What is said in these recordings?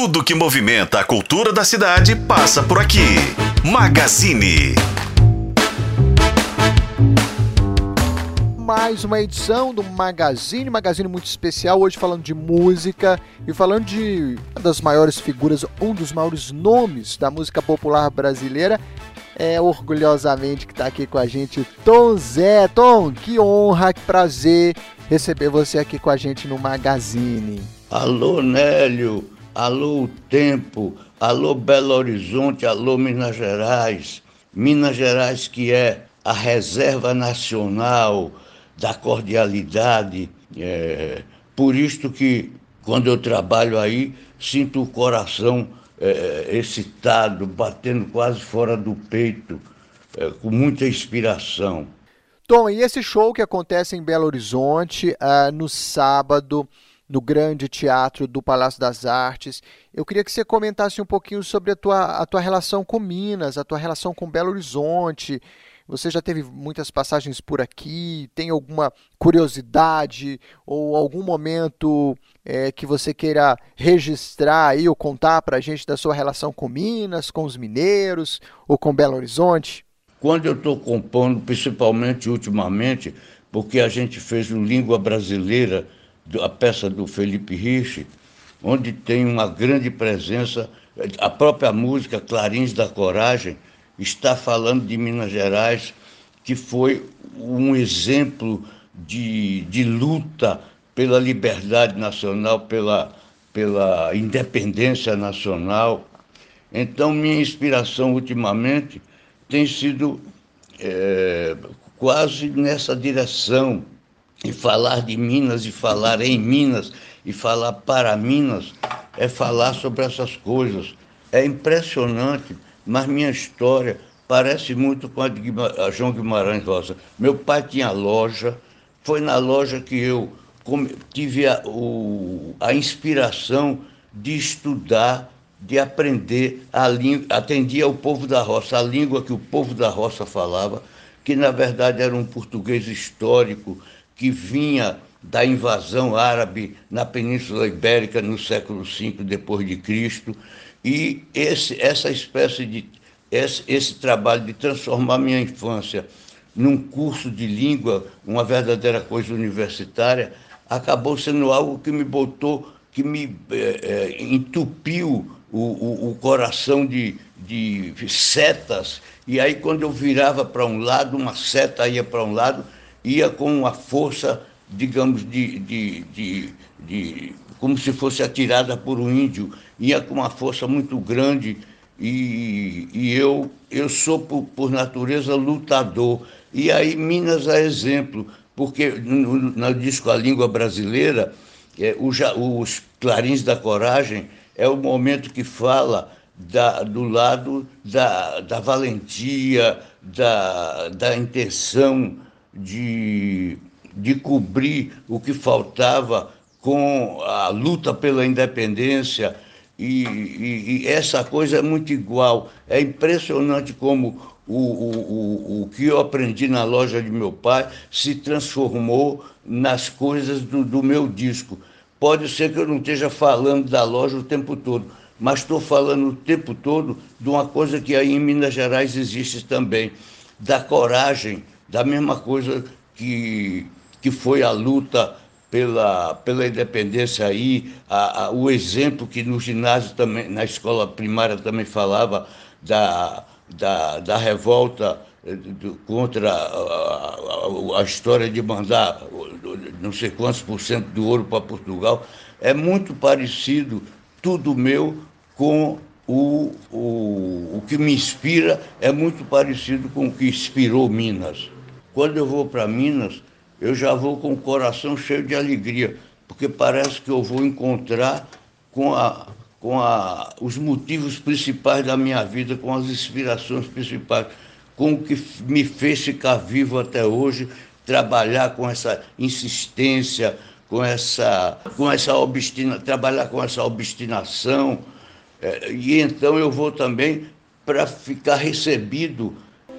Tudo que movimenta a cultura da cidade passa por aqui. Magazine. mais uma edição do Magazine, Magazine muito especial, hoje falando de música e falando de uma das maiores figuras, um dos maiores nomes da música popular brasileira. É orgulhosamente que está aqui com a gente Tom Zé. Tom, que honra, que prazer receber você aqui com a gente no Magazine. Alô, Nélio, alô, Tempo, alô, Belo Horizonte, alô, Minas Gerais. Minas Gerais que é a reserva nacional da cordialidade. É, por isto que, quando eu trabalho aí, sinto o coração é, excitado, batendo quase fora do peito, é, com muita inspiração. Tom, e esse show que acontece em Belo Horizonte uh, no sábado, no Grande Teatro do Palácio das Artes, eu queria que você comentasse um pouquinho sobre a tua, a tua relação com Minas, a tua relação com Belo Horizonte, você já teve muitas passagens por aqui? Tem alguma curiosidade ou algum momento é, que você queira registrar aí ou contar para a gente da sua relação com Minas, com os mineiros ou com Belo Horizonte? Quando eu estou compondo, principalmente ultimamente, porque a gente fez o Língua Brasileira, a peça do Felipe Rich, onde tem uma grande presença, a própria música Clarins da Coragem, está falando de Minas Gerais, que foi um exemplo de, de luta pela liberdade nacional, pela, pela independência nacional. Então, minha inspiração ultimamente tem sido é, quase nessa direção. E falar de Minas, e falar em Minas, e falar para Minas, é falar sobre essas coisas. É impressionante mas minha história parece muito com a de João Guimarães Rosa. Meu pai tinha loja, foi na loja que eu tive a, o, a inspiração de estudar, de aprender a língua, atendia o povo da roça, a língua que o povo da roça falava, que na verdade era um português histórico que vinha da invasão árabe na Península Ibérica no século V depois de Cristo e esse, essa espécie de. Esse, esse trabalho de transformar minha infância num curso de língua, uma verdadeira coisa universitária, acabou sendo algo que me botou, que me é, é, entupiu o, o, o, coração de, de setas. E aí, quando eu virava para um lado, uma seta ia para um lado, ia com uma força, digamos, de, de, de, de como se fosse atirada por um índio, ia com uma força muito grande e, e eu, eu sou, por, por, natureza, lutador. E aí Minas é exemplo, porque no, no disco A Língua Brasileira, é, o, os Clarins da Coragem é o momento que fala da, do lado da, da valentia, da, da intenção de, de cobrir o que faltava com a luta pela independência, e, e, e, essa coisa é muito igual. É impressionante como o, o, o, o que eu aprendi na loja de meu pai se transformou nas coisas do, do meu disco. Pode ser que eu não esteja falando da loja o tempo todo, mas estou falando o tempo todo de uma coisa que aí em Minas Gerais existe também, da coragem, da mesma coisa que, que foi a luta pela, pela independência aí, a, a, o exemplo que no ginásio também, na escola primária também falava da, da, da revolta eh, do, contra a, a, a, história de mandar não sei quantos por cento do ouro para Portugal, é muito parecido, tudo meu, com o, o, o que me inspira, é muito parecido com o que inspirou Minas. Quando eu vou para Minas, eu já vou com o coração cheio de alegria, porque parece que eu vou encontrar com, a, com a, os motivos principais da minha vida, com as inspirações principais, com o que me fez ficar vivo até hoje, trabalhar com essa insistência, com essa, com essa obstina, trabalhar com essa obstinação. É, e então eu vou também para ficar recebido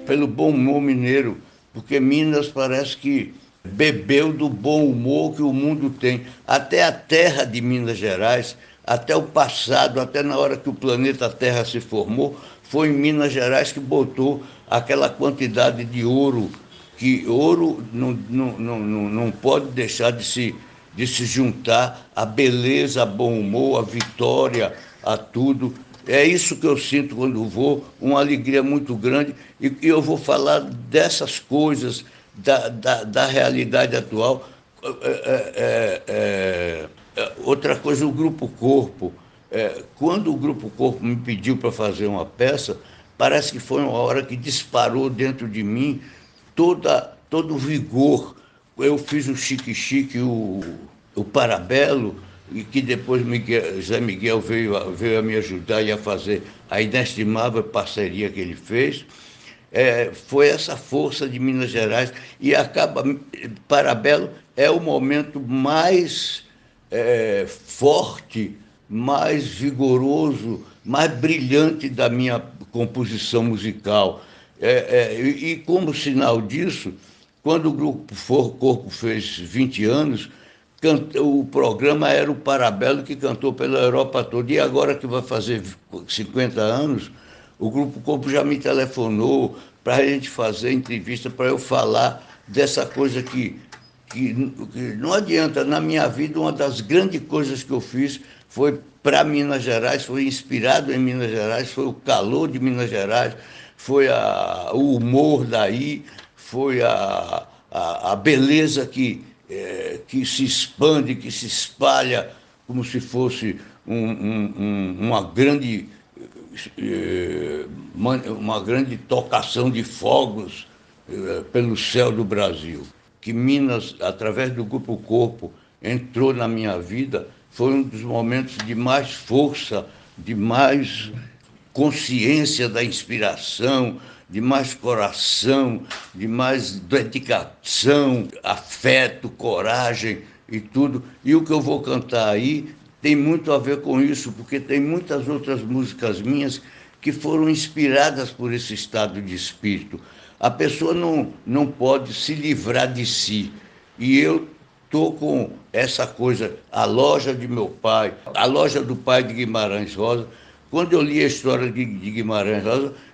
pelo bom humor mineiro, porque Minas parece que bebeu do bom humor que o mundo tem. Até a terra de Minas Gerais, até o passado, até na hora que o planeta Terra se formou, foi em Minas Gerais que botou aquela quantidade de ouro, que ouro não, não, não, não pode deixar de se, de se juntar à beleza, a bom humor, a vitória, a tudo. É isso que eu sinto quando vou, uma alegria muito grande, e, eu vou falar dessas coisas, da, da, da realidade atual. É, é, é, é outra coisa, o Grupo Corpo. É, quando o Grupo Corpo me pediu para fazer uma peça, parece que foi uma hora que disparou dentro de mim toda, todo o vigor. Eu fiz o Chique Chique, o, o Parabelo, e que depois Miguel, Zé Miguel veio, veio a me ajudar e a fazer a inestimável parceria que ele fez. É, foi essa força de Minas Gerais e acaba Parabelo é o momento mais é, forte, mais vigoroso, mais brilhante da minha composição musical. É, é e, e como sinal disso, quando o grupo For Corpo fez 20 anos, o programa era o Parabelo que cantou pela Europa toda. E agora que vai fazer 50 anos, o Grupo Corpo já me telefonou para a gente fazer entrevista, para eu falar dessa coisa que, que, que, não adianta. Na minha vida, uma das grandes coisas que eu fiz foi para Minas Gerais, foi inspirado em Minas Gerais, foi o calor de Minas Gerais, foi a, o humor daí, foi a, a, a beleza que é, que se expande, que se espalha como se fosse um, um, uma grande é, uma grande tocação de fogos é, pelo céu do Brasil. Que Minas, através do Grupo Corpo, entrou na minha vida, foi um dos momentos de mais força, de mais consciência da inspiração, de mais coração, de mais dedicação, afeto, coragem e tudo. E o que eu vou cantar aí tem muito a ver com isso, porque tem muitas outras músicas minhas que foram inspiradas por esse estado de espírito. A pessoa não, não pode se livrar de si. E eu estou com essa coisa, a loja de meu pai, a loja do pai de Guimarães Rosa. Quando eu li a história de, de Guimarães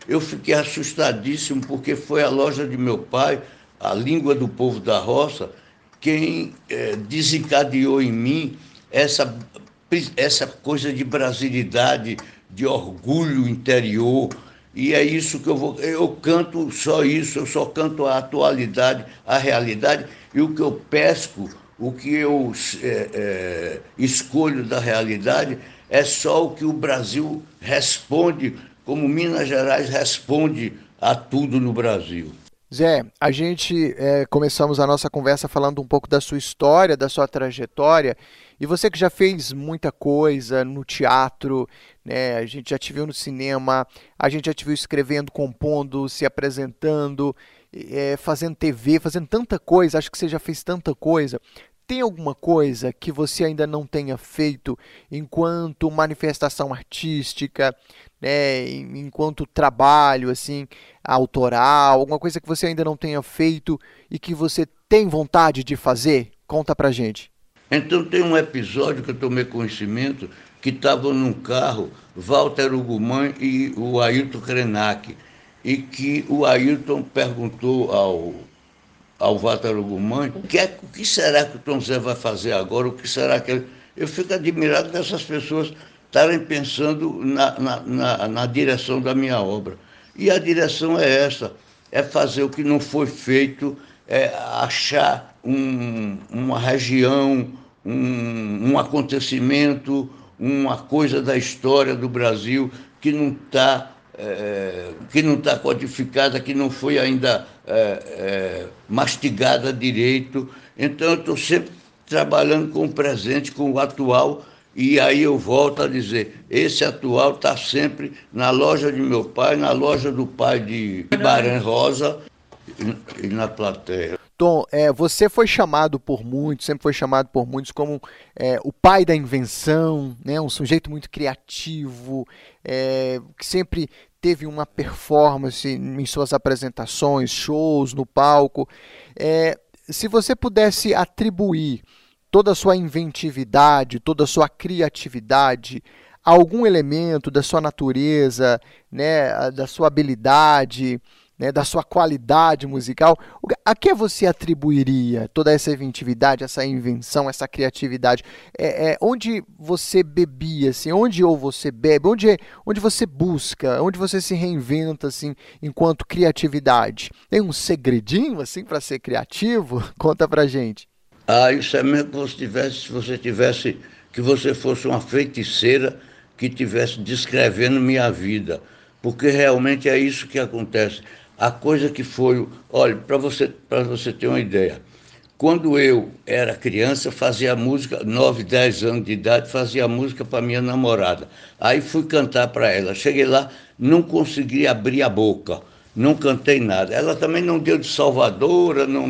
eu fiquei assustadíssimo, porque foi a loja de meu pai, a língua do povo da roça, quem é, desencadeou em mim essa, essa coisa de brasilidade, de orgulho interior. E é isso que eu vou. Eu canto só isso, eu só canto a atualidade, a realidade, e o que eu pesco, o que eu é, é, escolho da realidade é só o que o Brasil responde como Minas Gerais responde a tudo no Brasil. Zé, a gente é, começamos a nossa conversa falando um pouco da sua história, da sua trajetória, e você que já fez muita coisa no teatro, né? A gente já te viu no cinema, a gente já te viu escrevendo, compondo, se apresentando, é, fazendo TV, fazendo tanta coisa. Acho que você já fez tanta coisa. Tem alguma coisa que você ainda não tenha feito enquanto manifestação artística, né, enquanto trabalho assim, autoral, alguma coisa que você ainda não tenha feito e que você tem vontade de fazer? Conta pra gente. Então tem um episódio que eu tomei conhecimento que estavam num carro Walter Ugumã e o Ailton Krenak, e que o Ailton perguntou ao ao Walter Ugumã, o que, é, o que será que o Tom Zé vai fazer agora? O que será que ele... Eu fico admirado dessas pessoas estarem pensando na, na, na, na direção da minha obra. E a direção é essa, é fazer o que não foi feito, é achar um, uma região, um, um acontecimento, uma coisa da história do Brasil que não está é, que não está codificada, que não foi ainda é, é, mastigada direito. Então, eu estou sempre trabalhando com o presente, com o atual, e aí eu volto a dizer: esse atual está sempre na loja de meu pai, na loja do pai de Barão Rosa e na plateia. Tom, é, você foi chamado por muitos, sempre foi chamado por muitos como é, o pai da invenção, né, um sujeito muito criativo, é, que sempre teve uma performance em suas apresentações, shows, no palco. É, se você pudesse atribuir toda a sua inventividade, toda a sua criatividade, algum elemento da sua natureza, né, da sua habilidade, né, da sua qualidade musical, a que você atribuiria toda essa inventividade, essa invenção, essa criatividade? É, é, onde você bebia, assim, onde ou você bebe, onde, onde você busca, onde você se reinventa, assim, enquanto criatividade? Tem um segredinho, assim, para ser criativo? Conta pra gente. Ah, isso é mesmo que você tivesse, se você tivesse, que você fosse uma feiticeira que tivesse descrevendo minha vida, porque realmente é isso que acontece a coisa que foi. Olha, para você, você ter uma ideia, quando eu era criança, fazia música, 9, 10 anos de idade, fazia música para minha namorada. Aí fui cantar para ela. Cheguei lá, não consegui abrir a boca não cantei nada. Ela também não deu de salvadora, não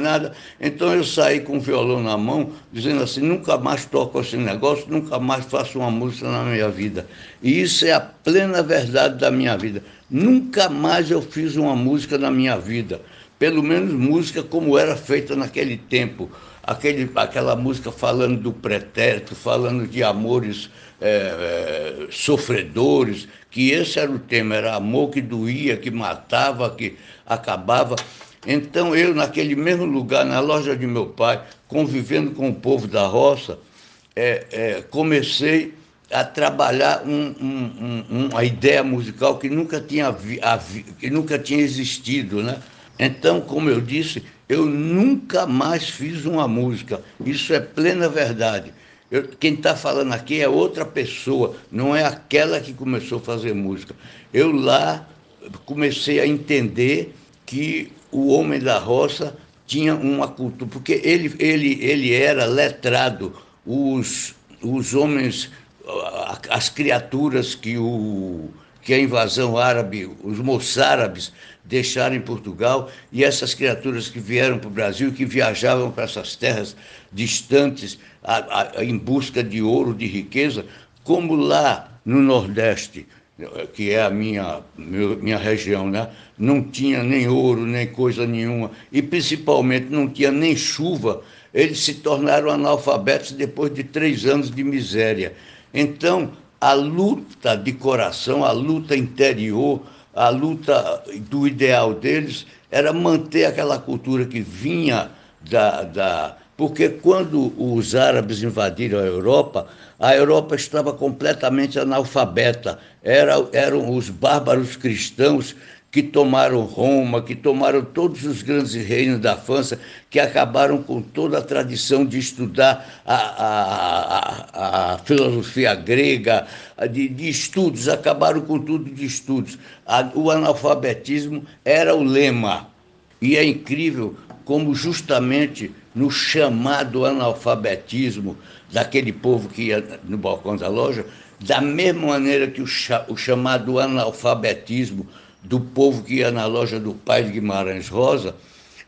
nada. Então eu saí com o violão na mão, dizendo assim: nunca mais toco esse negócio, nunca mais faço uma música na minha vida. E isso é a plena verdade da minha vida. Nunca mais eu fiz uma música na minha vida. Pelo menos música como era feita naquele tempo aquele, aquela música falando do pretérito, falando de amores é, é, sofredores, que esse era o tema, era amor que doía, que matava, que acabava. Então eu, naquele mesmo lugar, na loja de meu pai, convivendo com o povo da roça, é, comecei a trabalhar um, um, um, uma ideia musical que nunca tinha, que nunca tinha existido, né? Então, como eu disse, eu nunca mais fiz uma música. Isso é plena verdade. Eu, quem está falando aqui é outra pessoa, não é aquela que começou a fazer música. Eu lá comecei a entender que o homem da roça tinha uma cultura, porque ele, ele, ele era letrado. Os, os homens, as criaturas que, o, que a invasão árabe, os moçárabes, deixaram em Portugal e essas criaturas que vieram para o Brasil, que viajavam para essas terras distantes a, a, em busca de ouro, de riqueza, como lá no Nordeste, que é a minha, minha região, né? não tinha nem ouro, nem coisa nenhuma, e principalmente não tinha nem chuva, eles se tornaram analfabetos depois de três anos de miséria. Então, a luta de coração, a luta interior, a luta do ideal deles era manter aquela cultura que vinha da, da. Porque quando os árabes invadiram a Europa, a Europa estava completamente analfabeta. Era, eram os bárbaros cristãos que tomaram Roma, que tomaram todos os grandes reinos da França, que acabaram com toda a tradição de estudar a, a, a, a filosofia grega, de, de, estudos, acabaram com tudo de estudos. o analfabetismo era o lema. E é incrível como justamente no chamado analfabetismo daquele povo que ia no balcão da loja, da mesma maneira que o, o chamado analfabetismo do povo que ia na loja do pai de Guimarães Rosa,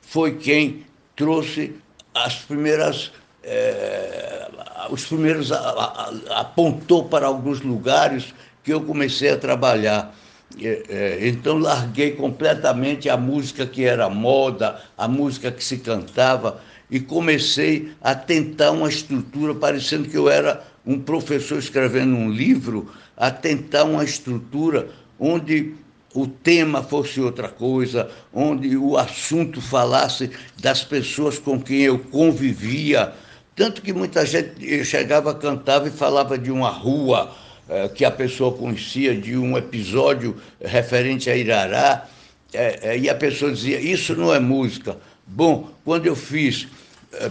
foi quem trouxe as primeiras. É, os primeiros a, a, apontou para alguns lugares que eu comecei a trabalhar. É, então larguei completamente a música que era moda, a música que se cantava e comecei a tentar uma estrutura parecendo que eu era um professor escrevendo um livro, a tentar uma estrutura onde o tema fosse outra coisa, onde o assunto falasse das pessoas com quem eu convivia. Tanto que muita gente chegava, cantava e falava de uma rua eh, que a pessoa conhecia, de um episódio referente a Irará, eh, eh, e a pessoa dizia: Isso não é música. Bom, quando eu fiz,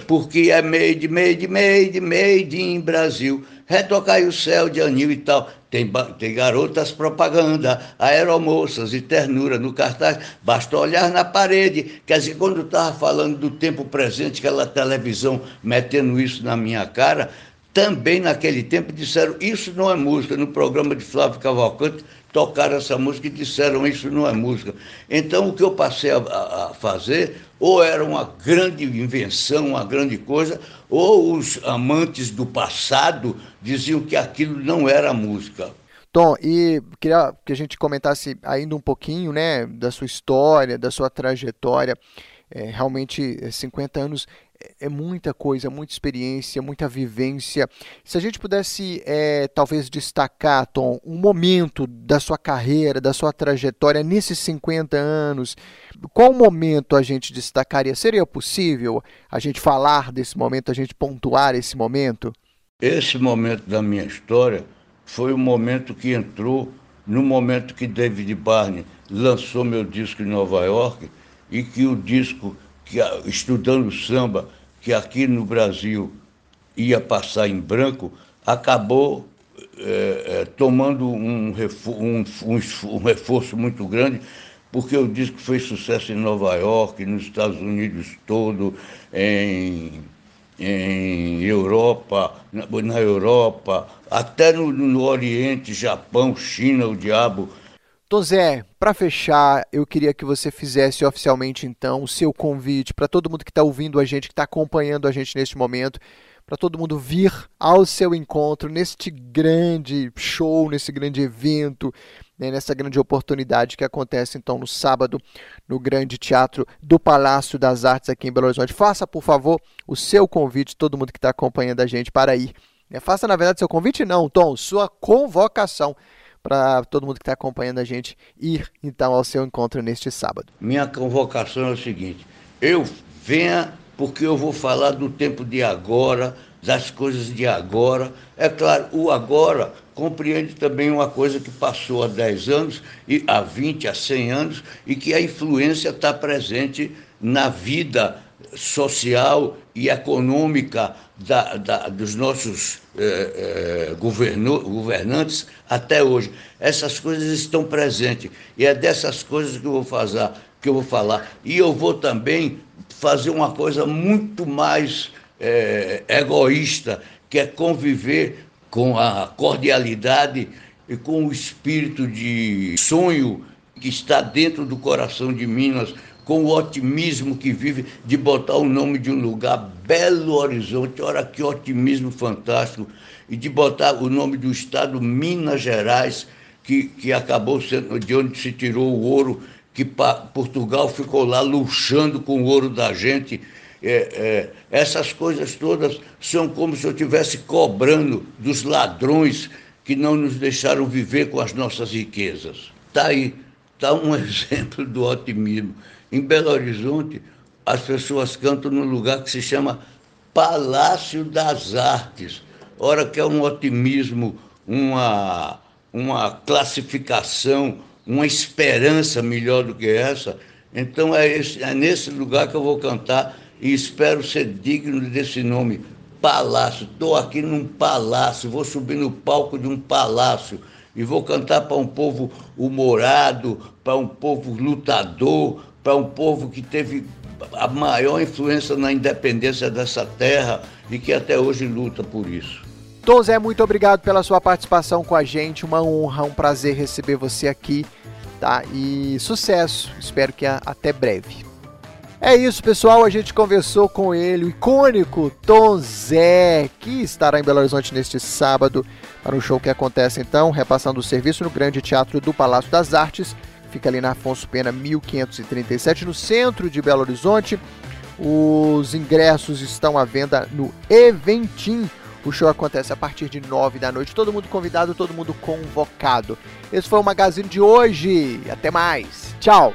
porque é made, made, made, made in Brasil, retocai o céu de anil e tal. Tem, tem garotas propaganda, aeromoças e ternura no cartaz. Basta olhar na parede. Quer dizer, quando eu estava falando do tempo presente, aquela televisão metendo isso na minha cara, também naquele tempo disseram isso não é música. No programa de Flávio Cavalcante tocaram essa música e disseram isso não é música. Então o que eu passei a, a fazer ou era uma grande invenção, uma grande coisa, ou os amantes do passado diziam que aquilo não era música. Tom, e queria que a gente comentasse ainda um pouquinho, né, da sua história, da sua trajetória. É, realmente, 50 anos é muita coisa, muita experiência, muita vivência. Se a gente pudesse, é, talvez, destacar, Tom, um momento da sua carreira, da sua trajetória nesses 50 anos, qual momento a gente destacaria? Seria possível a gente falar desse momento, a gente pontuar esse momento? Esse momento da minha história foi o momento que entrou no momento que David Barney lançou meu disco em Nova York e que o disco que estudando samba, que aqui no Brasil ia passar em branco, acabou é, é, tomando um, um, um, um, reforço muito grande, porque o disco fez sucesso em Nova York, nos Estados Unidos todo, em, em Europa, na, na Europa, até no, no Oriente, Japão, China, o diabo Tom Zé, para fechar, eu queria que você fizesse oficialmente então o seu convite para todo mundo que está ouvindo a gente, que está acompanhando a gente neste momento, para todo mundo vir ao seu encontro neste grande show, nesse grande evento, né, nessa grande oportunidade que acontece então no sábado no Grande Teatro do Palácio das Artes aqui em Belo Horizonte. Faça, por favor, o seu convite, todo mundo que está acompanhando a gente, para ir. É, faça, na verdade, seu convite, não, Tom, sua convocação para todo mundo que está acompanhando a gente ir então ao seu encontro neste sábado. Minha convocação é o seguinte: eu venha porque eu vou falar do tempo de agora, das coisas de agora. É claro, o agora compreende também uma coisa que passou há 10 anos, e há 20, há 100 anos, e que a influência está presente na vida social e econômica da, da, dos nossos eh, eh, governo, governantes até hoje. Essas coisas estão presentes e é dessas coisas que eu vou fazer, que eu vou falar. E eu vou também fazer uma coisa muito mais eh, egoísta, que é conviver com a cordialidade e com o espírito de sonho que está dentro do coração de Minas, com o otimismo que vive de botar o nome de um lugar, Belo Horizonte, olha que otimismo fantástico, e de botar o nome do estado Minas Gerais, que, que acabou sendo de onde se tirou o ouro, que Portugal ficou lá luxando com o ouro da gente. É, é, essas coisas todas são como se eu estivesse cobrando dos ladrões que não nos deixaram viver com as nossas riquezas. Está aí, está um exemplo do otimismo. Em Belo Horizonte, as pessoas cantam num lugar que se chama Palácio das Artes. Ora, que é um otimismo, uma, uma classificação, uma esperança melhor do que essa. Então é, esse, é nesse lugar que eu vou cantar e espero ser digno desse nome, Palácio. Estou aqui num palácio, vou subir no palco de um palácio e vou cantar para um povo humorado, para um povo lutador, para um povo que teve a maior influência na independência dessa terra e que até hoje luta por isso. Tom Zé, muito obrigado pela sua participação com a gente. Uma honra, um prazer receber você aqui, tá? E sucesso. Espero que até breve. É isso, pessoal. A gente conversou com ele, o icônico Tom Zé, que estará em Belo Horizonte neste sábado para um show que acontece então, repassando o serviço no Grande Teatro do Palácio das Artes fica ali na Afonso Pena 1537, no centro de Belo Horizonte. Os ingressos estão à venda no Eventim. O show acontece a partir de 9 da noite. Todo mundo convidado, todo mundo convocado. Esse foi o Magazine de hoje. Até mais. Tchau.